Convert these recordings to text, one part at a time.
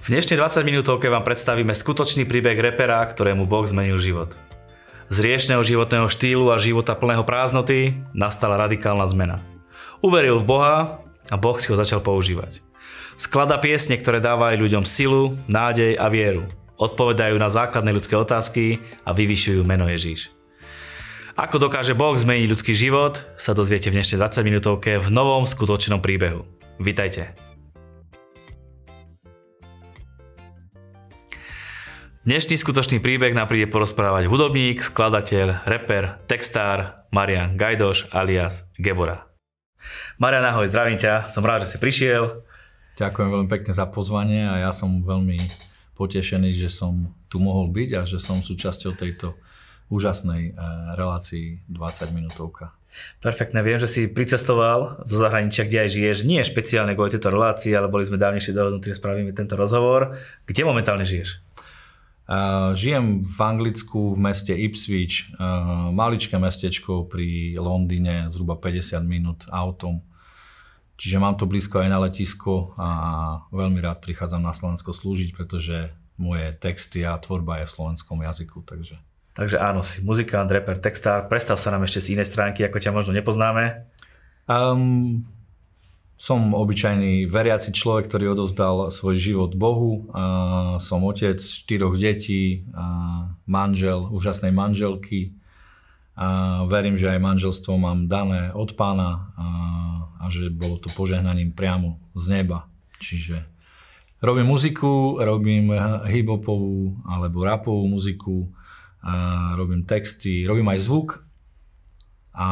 V dnešnej 20 minútovke vám predstavíme skutočný príbeh repera, ktorému Boh zmenil život. Z riešného životného štýlu a života plného prázdnoty nastala radikálna zmena. Uveril v Boha a Boh si ho začal používať. Sklada piesne, ktoré dávajú ľuďom silu, nádej a vieru. Odpovedajú na základné ľudské otázky a vyvyšujú meno Ježíš. Ako dokáže Boh zmeniť ľudský život, sa dozviete v dnešnej 20 minútovke v novom skutočnom príbehu. Vítajte. Dnešný skutočný príbeh nám príde porozprávať hudobník, skladateľ, reper, textár Marian Gajdoš alias Gebora. Marian, ahoj, zdravím ťa, som rád, že si prišiel. Ďakujem veľmi pekne za pozvanie a ja som veľmi potešený, že som tu mohol byť a že som súčasťou tejto úžasnej eh, relácii 20 minútovka. Perfektne, viem, že si pricestoval zo zahraničia, kde aj žiješ. Nie špeciálne kvôli tejto relácii, ale boli sme dávnejšie dohodnutí, že spravíme tento rozhovor. Kde momentálne žiješ? Uh, žijem v Anglicku v meste Ipswich, uh, maličké mestečko pri Londýne, zhruba 50 minút autom. Čiže mám to blízko aj na letisko a veľmi rád prichádzam na Slovensko slúžiť, pretože moje texty a tvorba je v slovenskom jazyku. Takže Takže áno, si muzikant, rapper, textár. Predstav sa nám ešte z inej stránky, ako ťa možno nepoznáme. Um, som obyčajný veriaci človek, ktorý odozdal svoj život Bohu. Uh, som otec štyroch detí, uh, manžel, úžasnej manželky. Uh, verím, že aj manželstvo mám dané od pána uh, a že bolo to požehnaním priamo z neba. Čiže robím muziku, robím hip-hopovú alebo rapovú muziku, a robím texty, robím aj zvuk a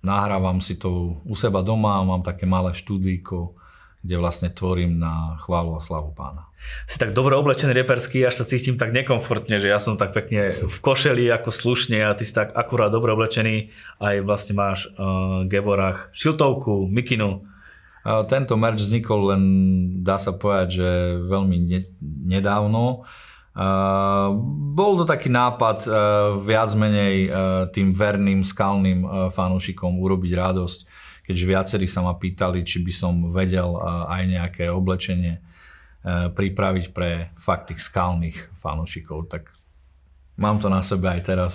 nahrávam si to u seba doma, mám také malé štúdíko, kde vlastne tvorím na chválu a slavu pána. Si tak dobre oblečený reperský, až sa cítim tak nekomfortne, že ja som tak pekne v košeli ako slušne a ty si tak akurát dobre oblečený. Aj vlastne máš uh, Geborách šiltovku, mikinu. Uh, tento merch vznikol len, dá sa povedať, že veľmi ne- nedávno. Uh, bol to taký nápad uh, viac menej uh, tým verným, skalným uh, fanúšikom urobiť radosť, keďže viacerí sa ma pýtali, či by som vedel uh, aj nejaké oblečenie uh, pripraviť pre fakt tých skalných fanúšikov. Tak mám to na sebe aj teraz.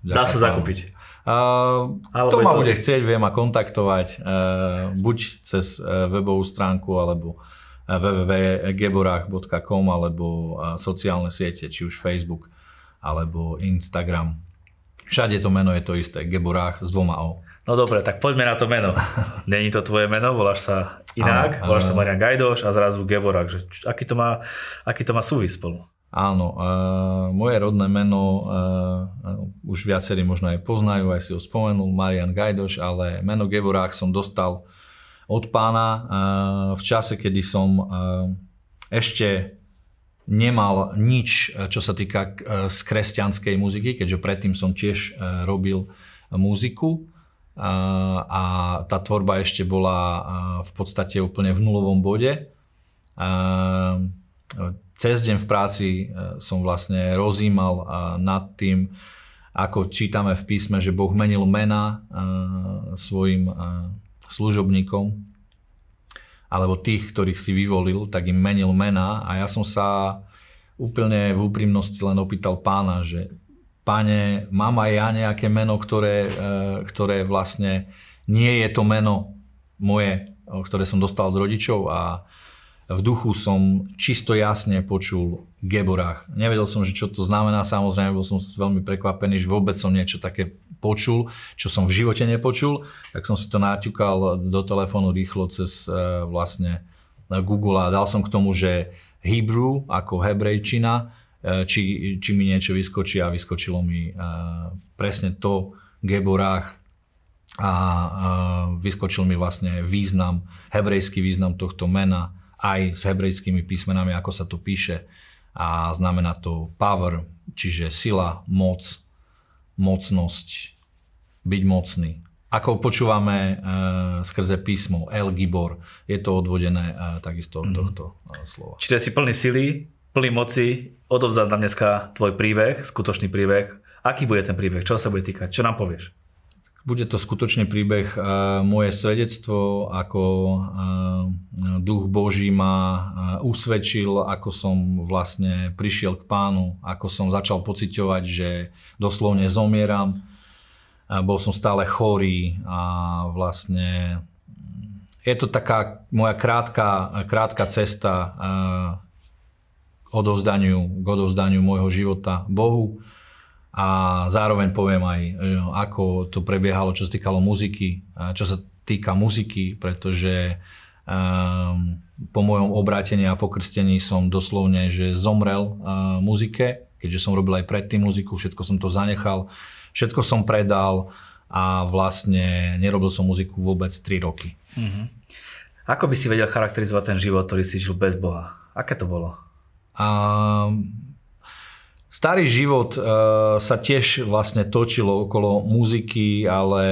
Dá sa zakúpiť. Uh, to ma to... bude chcieť, vie ma kontaktovať uh, buď cez uh, webovú stránku alebo www.geborach.com alebo sociálne siete, či už Facebook alebo Instagram. Všade to meno je to isté, Geborach s dvoma O. No dobre, tak poďme na to meno. Není to tvoje meno, voláš sa inak, áno, voláš sa Marian Gajdoš a zrazu Geborach. Že, aký, to má, aký to má súvis spolu? Áno, uh, moje rodné meno uh, už viacerí možno aj poznajú, aj si ho spomenul, Marian Gajdoš, ale meno Geborách som dostal od pána eh, v čase, kedy som eh, ešte nemal nič, eh, čo sa týka z kresťanskej muziky, keďže predtým som tiež robil muziku a tá tvorba ešte bola v podstate úplne v nulovom bode. Cez deň v práci som vlastne rozímal nad tým, ako čítame v písme, že Boh menil mena svojim služobníkom, alebo tých, ktorých si vyvolil, tak im menil mena a ja som sa úplne v úprimnosti len opýtal pána, že páne, mám aj ja nejaké meno, ktoré, e, ktoré vlastne nie je to meno moje, ktoré som dostal od rodičov a v duchu som čisto jasne počul Geborách. Nevedel som, že čo to znamená, samozrejme bol som veľmi prekvapený, že vôbec som niečo také počul, čo som v živote nepočul, tak som si to naťukal do telefónu rýchlo cez e, vlastne Google a dal som k tomu, že Hebrew ako hebrejčina, e, či, či mi niečo vyskočí a vyskočilo mi e, presne to Geborách a vyskočil mi vlastne význam, hebrejský význam tohto mena, aj s hebrejskými písmenami, ako sa to píše. A znamená to power, čiže sila, moc, mocnosť, byť mocný. Ako počúvame uh, skrze písmo El Gibor, je to odvodené uh, takisto od mm. tohto uh, slova. Čiže si plný sily, plný moci, odovzdám nám dneska tvoj príbeh, skutočný príbeh. Aký bude ten príbeh? Čo sa bude týkať? Čo nám povieš? Bude to skutočný príbeh. Moje svedectvo, ako duch Boží ma usvedčil, ako som vlastne prišiel k pánu, ako som začal pociťovať, že doslovne zomieram. Bol som stále chorý a vlastne je to taká moja krátka, krátka cesta k odovzdaniu, k odovzdaniu môjho života Bohu a zároveň poviem aj, ako to prebiehalo, čo sa týkalo muziky, čo sa týka muziky, pretože um, po mojom obrátení a pokrstení som doslovne, že zomrel uh, muzike, keďže som robil aj predtým muziku, všetko som to zanechal, všetko som predal a vlastne nerobil som muziku vôbec 3 roky. Mm-hmm. Ako by si vedel charakterizovať ten život, ktorý si žil bez Boha? Aké to bolo? Um, Starý život uh, sa tiež vlastne točilo okolo muziky, ale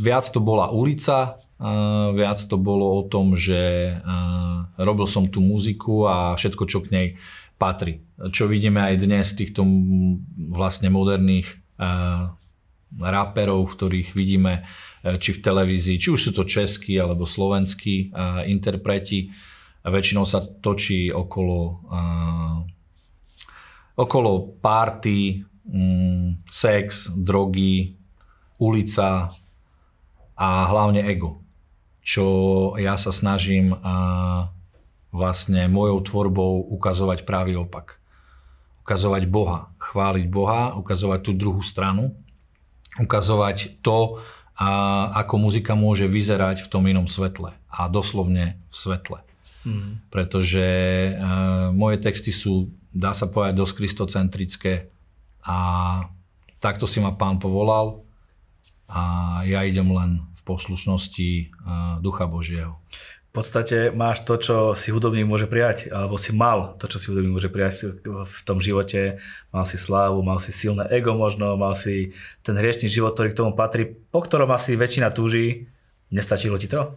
viac to bola ulica, uh, viac to bolo o tom, že uh, robil som tú muziku a všetko, čo k nej patrí. Čo vidíme aj dnes týchto vlastne moderných raperov, ktorých vidíme či v televízii, či už sú to českí alebo slovenskí interpreti. Väčšinou sa točí okolo okolo párty, mm, sex, drogy, ulica a hlavne ego. Čo ja sa snažím a, vlastne mojou tvorbou ukazovať pravý opak. Ukazovať Boha, chváliť Boha, ukazovať tú druhú stranu, ukazovať to, a ako muzika môže vyzerať v tom inom svetle. A doslovne v svetle. Mm. Pretože uh, moje texty sú dá sa povedať, dosť kristocentrické a takto si ma pán povolal a ja idem len v poslušnosti Ducha Božieho. V podstate máš to, čo si hudobník môže prijať, alebo si mal to, čo si hudobník môže prijať v tom živote. Mal si slávu, mal si silné ego možno, mal si ten hriešný život, ktorý k tomu patrí, po ktorom asi väčšina túži. Nestačilo ti to?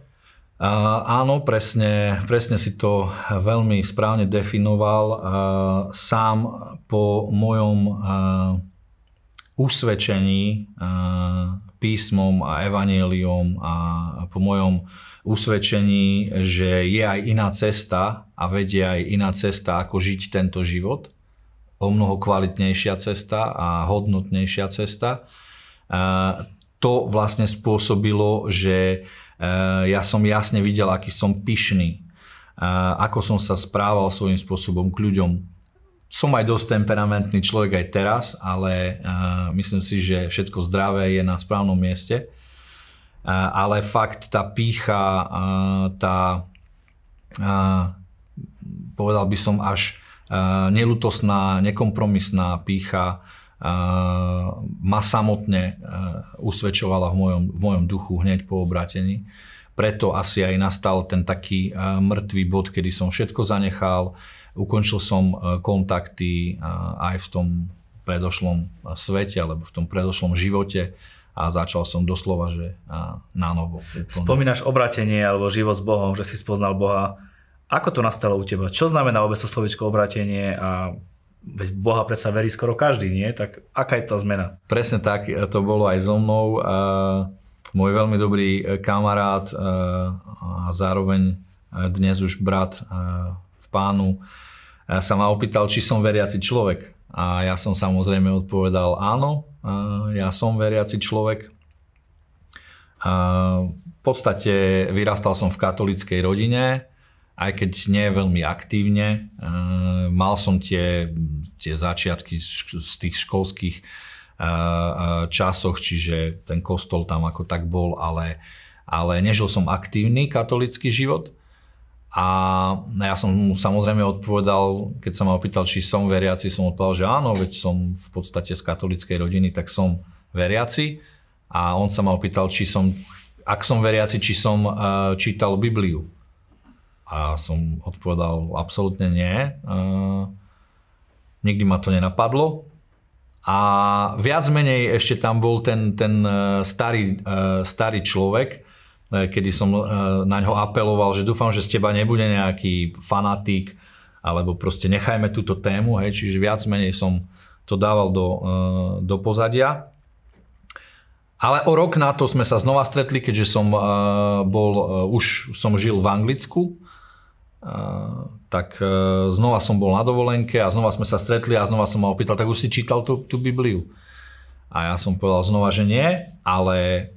Áno, presne, presne si to veľmi správne definoval. Sám po mojom usvedčení písmom a evaníliom a po mojom usvedčení, že je aj iná cesta a vedie aj iná cesta, ako žiť tento život, o mnoho kvalitnejšia cesta a hodnotnejšia cesta. To vlastne spôsobilo, že ja som jasne videl, aký som pyšný, eh, ako som sa správal svojím spôsobom k ľuďom. Som aj dosť temperamentný človek aj teraz, ale eh, myslím si, že všetko zdravé je na správnom mieste. Ale fakt tá pícha, tá povedal by som až nelutosná, nekompromisná pícha ma samotne usvedčovala v mojom, v mojom duchu hneď po obrátení. Preto asi aj nastal ten taký mŕtvý bod, kedy som všetko zanechal, ukončil som kontakty aj v tom predošlom svete alebo v tom predošlom živote a začal som doslova, že na novo. Spomínaš obratenie alebo život s Bohom, že si spoznal Boha. Ako to nastalo u teba? Čo znamená vôbec to slovičko obratenie a veď Boha predsa verí skoro každý, nie? Tak aká je tá zmena? Presne tak, to bolo aj so mnou. Môj veľmi dobrý e, kamarát e, a zároveň e, dnes už brat v pánu sa ma opýtal, či som veriaci človek. A ja som samozrejme odpovedal áno, ja som veriaci človek. V podstate vyrastal som v katolickej rodine, aj keď nie veľmi aktívne. E, mal som tie, tie začiatky z tých školských e, e, časoch, čiže ten kostol tam ako tak bol, ale, ale nežil som aktívny katolický život. A ja som mu samozrejme odpovedal, keď sa ma opýtal, či som veriaci, som odpovedal, že áno, veď som v podstate z katolickej rodiny, tak som veriaci. A on sa ma opýtal, či som, ak som veriaci, či som čítal Bibliu. A som odpovedal absolútne nie. Nikdy ma to nenapadlo. A viac menej ešte tam bol ten, ten e, starý, uh, starý človek, e, kedy som na ňo apeloval, že dúfam, že z teba nebude nejaký fanatik, alebo proste nechajme túto tému, hej, čiže viac menej som to dával do, do pozadia. ale o rok na to sme sa znova stretli, keďže som bol, už som žil v Anglicku, tak uh, znova som bol na dovolenke a znova sme sa stretli a znova som ma opýtal, tak už si čítal tú, tú Bibliu. A ja som povedal znova, že nie, ale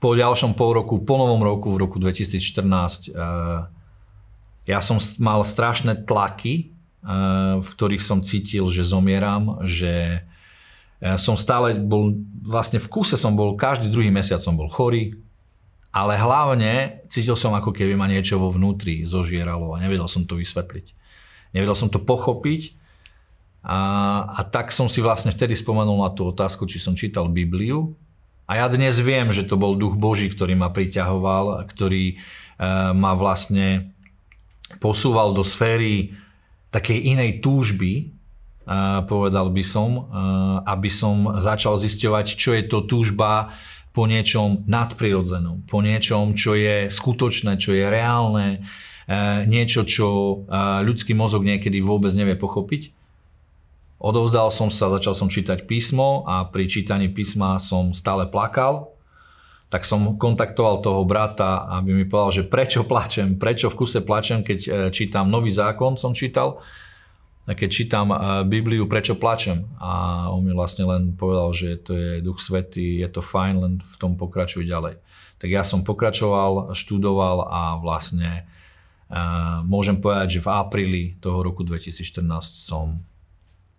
po ďalšom pol roku, po novom roku, v roku 2014, uh, ja som mal strašné tlaky, v ktorých som cítil, že zomieram, že som stále bol, vlastne v kuse som bol, každý druhý mesiac som bol chorý, ale hlavne cítil som ako keby ma niečo vo vnútri zožieralo a nevedel som to vysvetliť. Nevedel som to pochopiť a, a tak som si vlastne vtedy spomenul na tú otázku, či som čítal Bibliu a ja dnes viem, že to bol duch Boží, ktorý ma priťahoval, ktorý e, ma vlastne posúval do sféry takej inej túžby, povedal by som, aby som začal zisťovať, čo je to túžba po niečom nadprirodzenom, po niečom, čo je skutočné, čo je reálne, niečo, čo ľudský mozog niekedy vôbec nevie pochopiť. Odovzdal som sa, začal som čítať písmo a pri čítaní písma som stále plakal. Tak som kontaktoval toho brata, aby mi povedal, že prečo plačem, prečo v kuse plačem, keď e, čítam nový zákon, som čítal keď čítam eh, Bibliu, prečo plačem. A on mi vlastne len povedal, že to je Duch Svetý, je to fajn, len v tom pokračuj ďalej. Tak ja som pokračoval, študoval a vlastne uh, môžem povedať, že v apríli toho roku 2014 som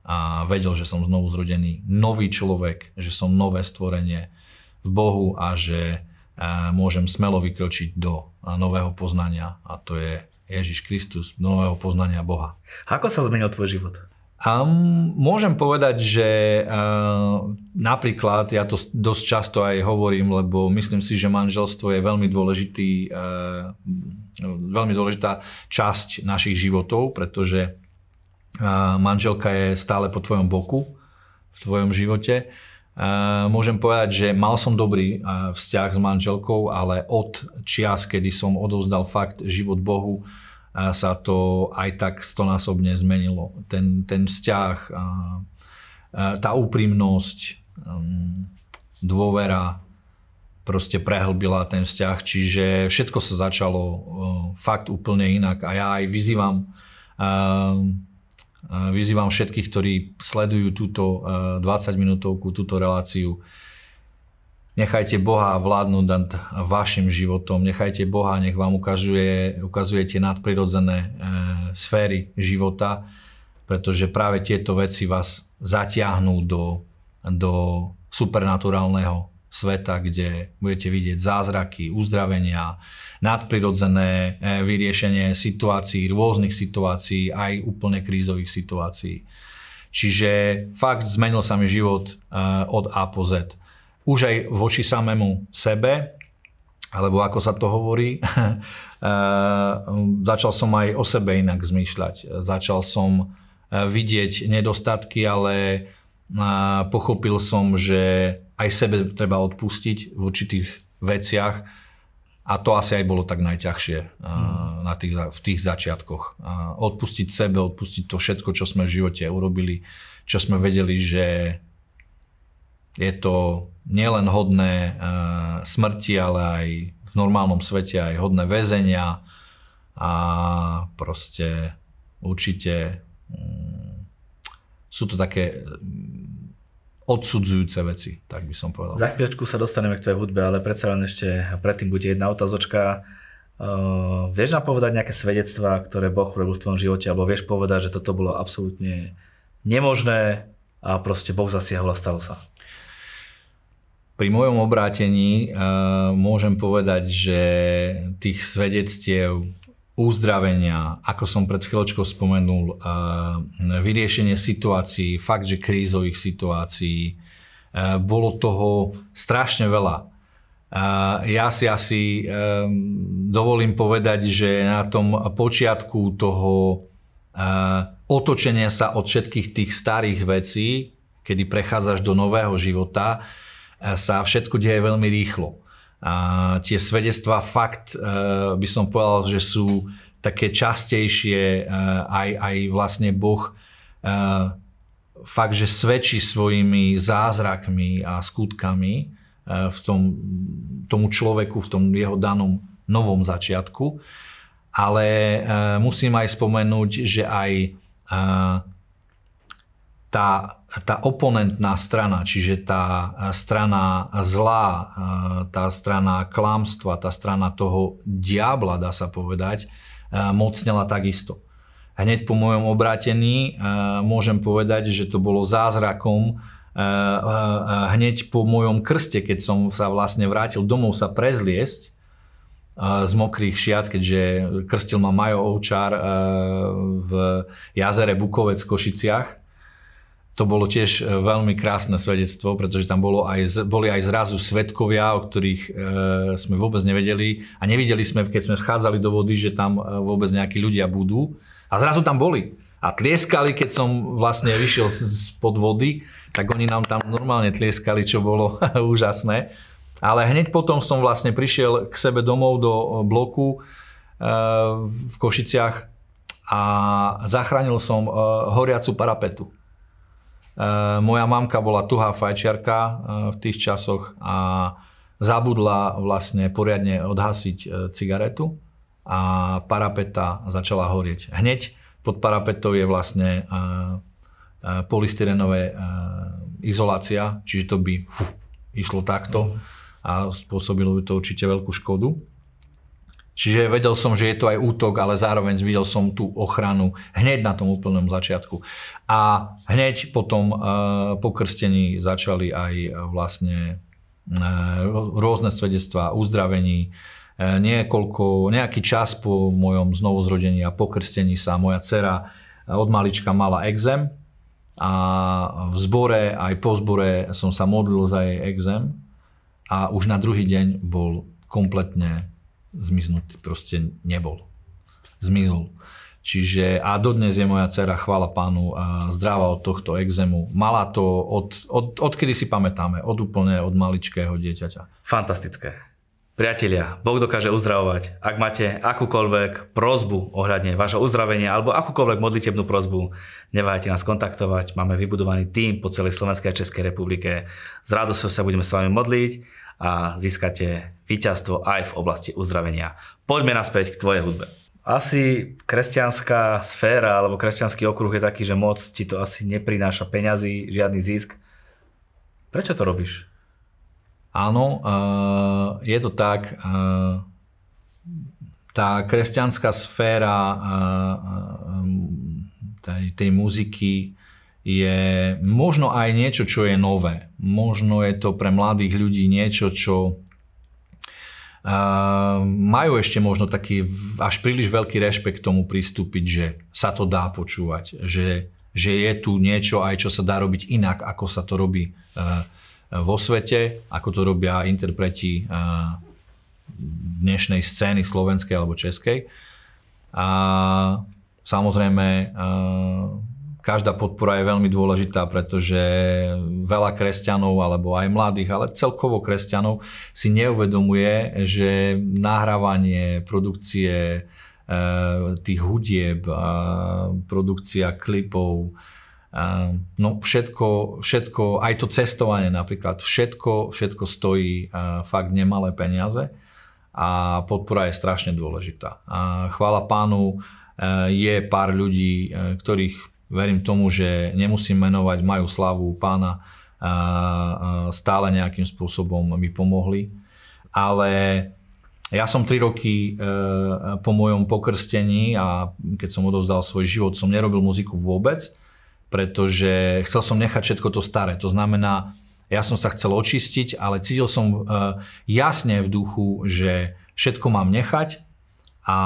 a vedel, že som znovu zrodený nový človek, že som nové stvorenie v Bohu a že uh, môžem smelo vykročiť do uh, nového poznania a to je Ježiš Kristus, nového poznania Boha. Ako sa zmenil tvoj život? Um, môžem povedať, že uh, napríklad, ja to dosť často aj hovorím, lebo myslím si, že manželstvo je veľmi dôležitý, uh, veľmi dôležitá časť našich životov, pretože uh, manželka je stále po tvojom boku v tvojom živote. Môžem povedať, že mal som dobrý vzťah s manželkou, ale od čias, kedy som odovzdal fakt život Bohu, sa to aj tak stonásobne zmenilo. Ten, ten vzťah, tá úprimnosť, um, dôvera proste prehlbila ten vzťah, čiže všetko sa začalo fakt úplne inak a ja aj vyzývam vyzývam všetkých, ktorí sledujú túto 20 uh, minútovku, túto reláciu, Nechajte Boha vládnuť nad vašim životom, nechajte Boha, nech vám ukazuje, ukazuje tie nadprirodzené e, sféry života, pretože práve tieto veci vás zatiahnú do, do supernaturálneho sveta, kde budete vidieť zázraky, uzdravenia, nadprirodzené e, vyriešenie situácií, rôznych situácií, aj úplne krízových situácií. Čiže fakt zmenil sa mi život e, od A po Z už aj voči samému sebe, alebo ako sa to hovorí, eh, začal som aj o sebe inak zmýšľať. Začal som eh, vidieť nedostatky, ale eh, pochopil som, že aj sebe treba odpustiť v určitých veciach a to asi aj bolo tak najťažšie mm. na tých, v tých začiatkoch. Odpustiť sebe, odpustiť to všetko, čo sme v živote urobili, čo sme vedeli, že je to nielen hodné e, smrti, ale aj v normálnom svete aj hodné väzenia a proste určite mm, sú to také mm, odsudzujúce veci, tak by som povedal. Za chvíľočku sa dostaneme k tvojej hudbe, ale predsa len ešte predtým bude jedna otázočka. Uh, vieš nám povedať nejaké svedectvá, ktoré Boh urobil v tvojom živote, alebo vieš povedať, že toto bolo absolútne nemožné a proste Boh zasiahol a stalo sa? Pri mojom obrátení uh, môžem povedať, že tých svedectiev uzdravenia, ako som pred chvíľočkou spomenul, vyriešenie situácií, fakt, že krízových situácií, bolo toho strašne veľa. Ja si asi dovolím povedať, že na tom počiatku toho otočenia sa od všetkých tých starých vecí, kedy prechádzaš do nového života, sa všetko deje veľmi rýchlo. A tie svedectvá fakt e, by som povedal, že sú také častejšie, e, aj, aj vlastne Boh e, fakt, že svedčí svojimi zázrakmi a skutkami v tom, tomu človeku, v tom jeho danom novom začiatku. Ale musím aj spomenúť, že aj tá, tá oponentná strana, čiže tá strana zlá, tá strana klamstva, tá strana toho diabla, dá sa povedať, mocnela takisto. Hneď po mojom obrátení môžem povedať, že to bolo zázrakom hneď po mojom krste, keď som sa vlastne vrátil domov sa prezliesť z mokrých šiat, keďže krstil ma Majo Ovčár v jazere Bukovec v Košiciach to bolo tiež e, veľmi krásne svedectvo, pretože tam bolo aj, boli aj zrazu svetkovia, o ktorých e, sme vôbec nevedeli a nevideli sme, keď sme vchádzali do vody, že tam e, vôbec nejakí ľudia budú. A zrazu tam boli. A tlieskali, keď som vlastne vyšiel spod vody, tak oni nám tam normálne tlieskali, čo bolo úžasné. Ale hneď potom som vlastne prišiel k sebe domov do bloku e, v Košiciach a zachránil som e, horiacu parapetu. Eh, moja mamka bola tuhá fajčiarka eh, v tých časoch a zabudla vlastne poriadne odhasiť eh, cigaretu a parapeta začala horieť. Hneď pod parapetou je vlastne polystyrenové izolácia, čiže to by fú, išlo takto a spôsobilo by to určite veľkú škodu. Čiže vedel som, že je to aj útok, ale zároveň videl som tú ochranu hneď na tom úplnom začiatku. A hneď potom uh, po krstení začali aj uh, vlastne uh, rôzne svedectvá uzdravení. Niekoľko, nejaký čas po mojom znovuzrodení a po krstení sa moja dcera od malička mala exém a v zbore, aj po zbore som sa modlil za jej exém a už na druhý deň bol kompletne zmiznutý proste nebol. Zmizol. Čiže a dodnes je moja dcera, chvála pánu, a zdravá od tohto exému. Mala to od, od, odkedy si pamätáme, od úplne od maličkého dieťaťa. Fantastické. Priatelia, Boh dokáže uzdravovať. Ak máte akúkoľvek prozbu ohľadne vášho uzdravenia alebo akúkoľvek modlitebnú prozbu, neváhajte nás kontaktovať. Máme vybudovaný tým po celej Slovenskej a Českej republike. S radosťou sa budeme s vami modliť a získate víťazstvo aj v oblasti uzdravenia. Poďme naspäť k tvojej hudbe. Asi kresťanská sféra alebo kresťanský okruh je taký, že moc ti to asi neprináša peňazí, žiadny zisk. Prečo to robíš? Áno, uh, je to tak. Uh, tá kresťanská sféra uh, tej, tej muziky je možno aj niečo, čo je nové. Možno je to pre mladých ľudí niečo, čo uh, majú ešte možno taký až príliš veľký rešpekt k tomu pristúpiť, že sa to dá počúvať, že, že je tu niečo aj, čo sa dá robiť inak, ako sa to robí uh, vo svete, ako to robia interpreti uh, dnešnej scény slovenskej alebo českej. A samozrejme každá podpora je veľmi dôležitá, pretože veľa kresťanov, alebo aj mladých, ale celkovo kresťanov si neuvedomuje, že nahrávanie, produkcie e, tých hudieb, produkcia klipov, no všetko, všetko, aj to cestovanie napríklad, všetko, všetko stojí fakt nemalé peniaze a podpora je strašne dôležitá. A chvála pánu, je pár ľudí, ktorých verím tomu, že nemusím menovať, majú slavu pána, stále nejakým spôsobom mi pomohli. Ale ja som 3 roky e, po mojom pokrstení a keď som odovzdal svoj život, som nerobil muziku vôbec, pretože chcel som nechať všetko to staré. To znamená, ja som sa chcel očistiť, ale cítil som e, jasne v duchu, že všetko mám nechať a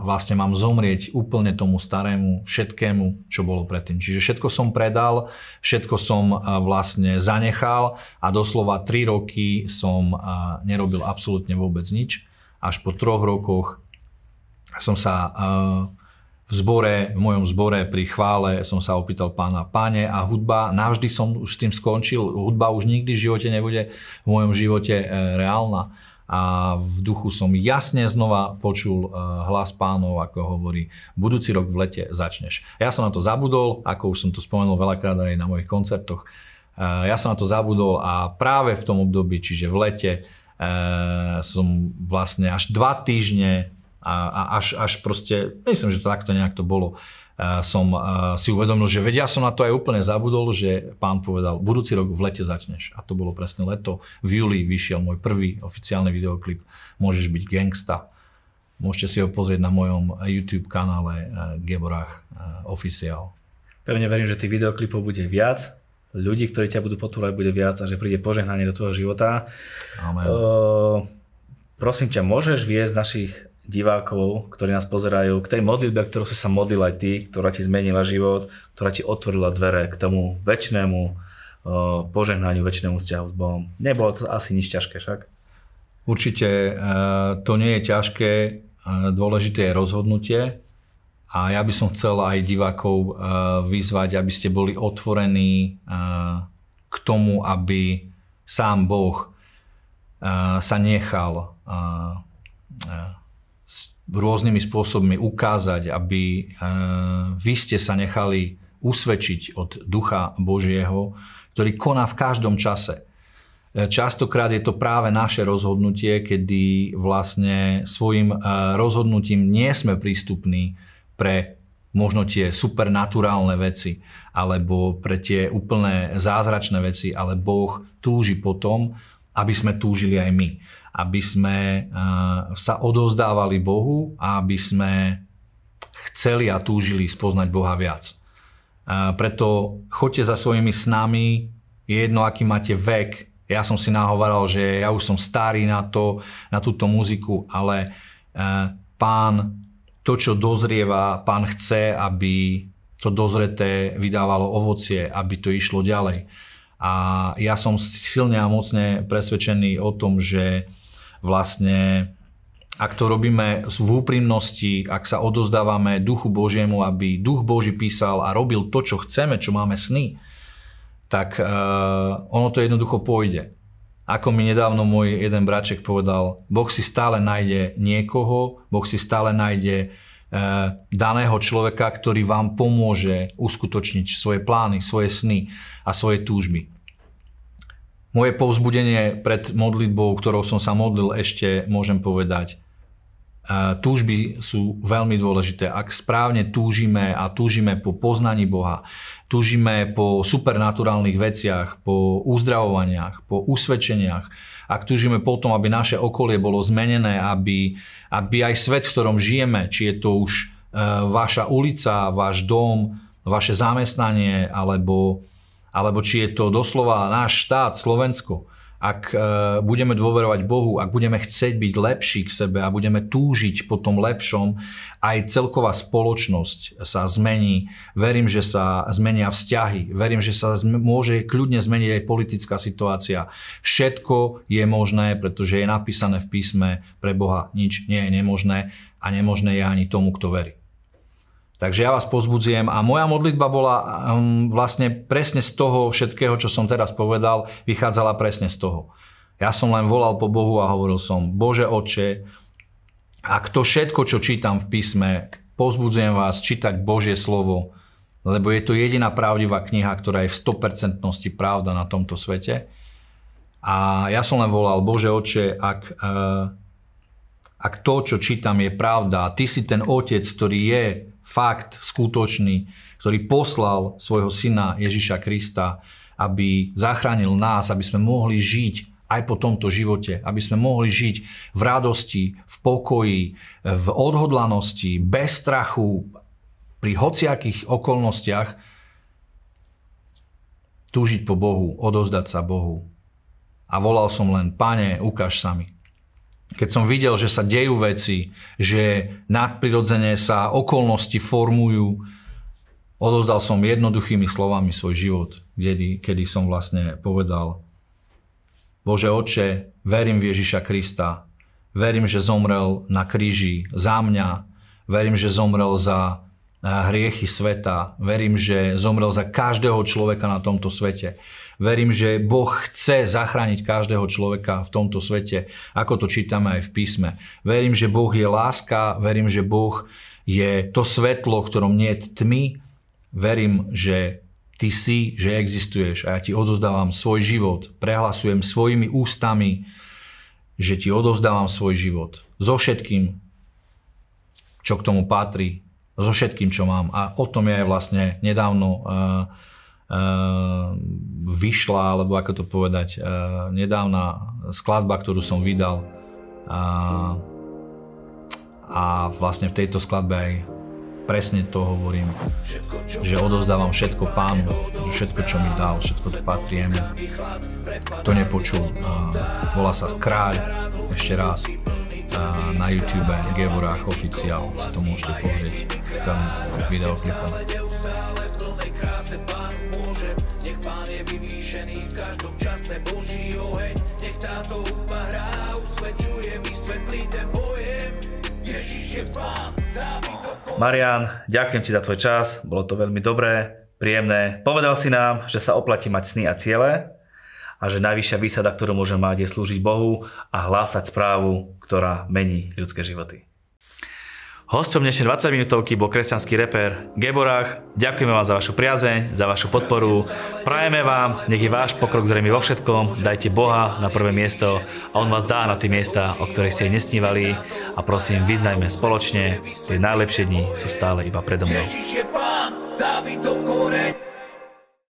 vlastne mám zomrieť úplne tomu starému, všetkému, čo bolo predtým. Čiže všetko som predal, všetko som vlastne zanechal a doslova 3 roky som nerobil absolútne vôbec nič. Až po troch rokoch som sa v zbore, v mojom zbore pri chvále som sa opýtal pána, páne a hudba, navždy som už s tým skončil, hudba už nikdy v živote nebude v mojom živote e, reálna a v duchu som jasne znova počul eh, hlas pánov, ako hovorí, budúci rok v lete začneš. Ja som na to zabudol, ako už som to spomenul veľakrát aj na mojich koncertoch. Ja som na to zabudol a práve v tom období, čiže v lete, som vlastne až dva týždne a až, až proste, myslím, že to takto nejak to bolo, som si uvedomil, že vedia, ja som na to aj úplne zabudol, že pán povedal, budúci rok v lete začneš. A to bolo presne leto. V júli vyšiel môj prvý oficiálny videoklip Môžeš byť gangsta. Môžete si ho pozrieť na mojom YouTube kanále Geborach Official. Pevne verím, že tých videoklipov bude viac, ľudí, ktorí ťa budú potúrať, bude viac a že príde požehnanie do tvojho života. Amen. Uh, prosím ťa, môžeš viesť našich divákov, ktorí nás pozerajú, k tej modlitbe, ktorú si sa modlil aj ty, ktorá ti zmenila život, ktorá ti otvorila dvere k tomu väčšnému uh, požehnaniu, väčšnému vzťahu s Bohom. Nebolo to asi nič ťažké však? Určite uh, to nie je ťažké, uh, dôležité je rozhodnutie a ja by som chcel aj divákov vyzvať, aby ste boli otvorení k tomu, aby sám Boh sa nechal rôznymi spôsobmi ukázať, aby e, vy ste sa nechali usvedčiť od Ducha Božieho, ktorý koná v každom čase. E, častokrát je to práve naše rozhodnutie, kedy vlastne svojim e, rozhodnutím nie sme prístupní pre možno tie supernaturálne veci, alebo pre tie úplné zázračné veci, ale Boh túži potom, aby sme túžili aj my aby sme eh, sa odozdávali Bohu a aby sme chceli a túžili spoznať Boha viac. Eh, preto choďte za svojimi snami, je jedno, aký máte vek. Ja som si nahovaral, že ja už som starý na, to, na túto muziku, ale eh, pán to, čo dozrieva, pán chce, aby to dozreté vydávalo ovocie, aby to išlo ďalej. A ja som silne a mocne presvedčený o tom, že vlastne ak to robíme v úprimnosti, ak sa odozdávame Duchu Božiemu, aby Duch Boží písal a robil to, čo chceme, čo máme sny, tak uh, ono to jednoducho pôjde. Ako mi nedávno môj jeden braček povedal, Boh si stále nájde niekoho, Boh si stále nájde daného človeka, ktorý vám pomôže uskutočniť svoje plány, svoje sny a svoje túžby. Moje povzbudenie pred modlitbou, ktorou som sa modlil ešte, môžem povedať, túžby sú veľmi dôležité. Ak správne túžime a túžime po poznaní Boha, túžime po supernaturálnych veciach, po uzdravovaniach, po usvedčeniach, ak túžime po tom, aby naše okolie bolo zmenené, aby, aby aj svet, v ktorom žijeme, či je to už e, vaša ulica, váš dom, vaše zamestnanie alebo alebo či je to doslova náš štát, Slovensko, ak e, budeme dôverovať Bohu, ak budeme chcieť byť lepší k sebe a budeme túžiť po tom lepšom, aj celková spoločnosť sa zmení. Verím, že sa zmenia vzťahy. Verím, že sa môže kľudne zmeniť aj politická situácia. Všetko je možné, pretože je napísané v písme pre Boha nič nie je nemožné a nemožné je ani tomu, kto verí. Takže ja vás pozbudzujem a moja modlitba bola um, vlastne presne z toho všetkého, čo som teraz povedal, vychádzala presne z toho. Ja som len volal po Bohu a hovoril som, Bože oče, ak to všetko, čo čítam v písme, pozbudzujem vás čítať Božie slovo, lebo je to jediná pravdivá kniha, ktorá je v 100% pravda na tomto svete. A ja som len volal, Bože oče, ak, uh, ak to, čo čítam, je pravda a ty si ten otec, ktorý je fakt skutočný, ktorý poslal svojho syna Ježiša Krista, aby zachránil nás, aby sme mohli žiť aj po tomto živote, aby sme mohli žiť v radosti, v pokoji, v odhodlanosti, bez strachu, pri hociakých okolnostiach, túžiť po Bohu, odozdať sa Bohu. A volal som len, pane, ukáž sa mi keď som videl, že sa dejú veci, že nadprirodzene sa okolnosti formujú, odozdal som jednoduchými slovami svoj život, kedy, kedy som vlastne povedal, Bože Oče, verím v Ježiša Krista, verím, že zomrel na kríži za mňa, verím, že zomrel za hriechy sveta. Verím, že zomrel za každého človeka na tomto svete. Verím, že Boh chce zachrániť každého človeka v tomto svete, ako to čítame aj v písme. Verím, že Boh je láska, verím, že Boh je to svetlo, ktorom nie je tmy. Verím, že ty si, že existuješ a ja ti odozdávam svoj život. Prehlasujem svojimi ústami, že ti odozdávam svoj život. So všetkým, čo k tomu patrí, so všetkým, čo mám. A o tom je vlastne nedávno uh, vyšla, alebo ako to povedať, uh, nedávna skladba, ktorú som vydal. Uh, a vlastne v tejto skladbe aj presne to hovorím, že odozdávam všetko pánu, všetko, čo mi dal, všetko to patrí jemu. To nepočul, volá sa Kráľ, ešte raz, na YouTube Gevorách oficiál, si to môžete pozrieť s celým videoklipom. Nech pán je vyvýšený v každom čase Boží oheň, nech táto hudba hrá, usvedčuje, vysvetlí ten pojem. Ježiš je pán, Marian, ďakujem ti za tvoj čas, bolo to veľmi dobré, príjemné. Povedal si nám, že sa oplatí mať sny a ciele a že najvyššia výsada, ktorú môže mať, je slúžiť Bohu a hlásať správu, ktorá mení ľudské životy. Hostom dnešnej 20 minútovky bol kresťanský reper Geborach. Ďakujeme vám za vašu priazeň, za vašu podporu. Prajeme vám, nech je váš pokrok zrejme vo všetkom. Dajte Boha na prvé miesto a On vás dá na tie miesta, o ktorých ste nesnívali. A prosím, vyznajme spoločne, tie najlepšie dni sú stále iba predo mnou. Ježiš je pán,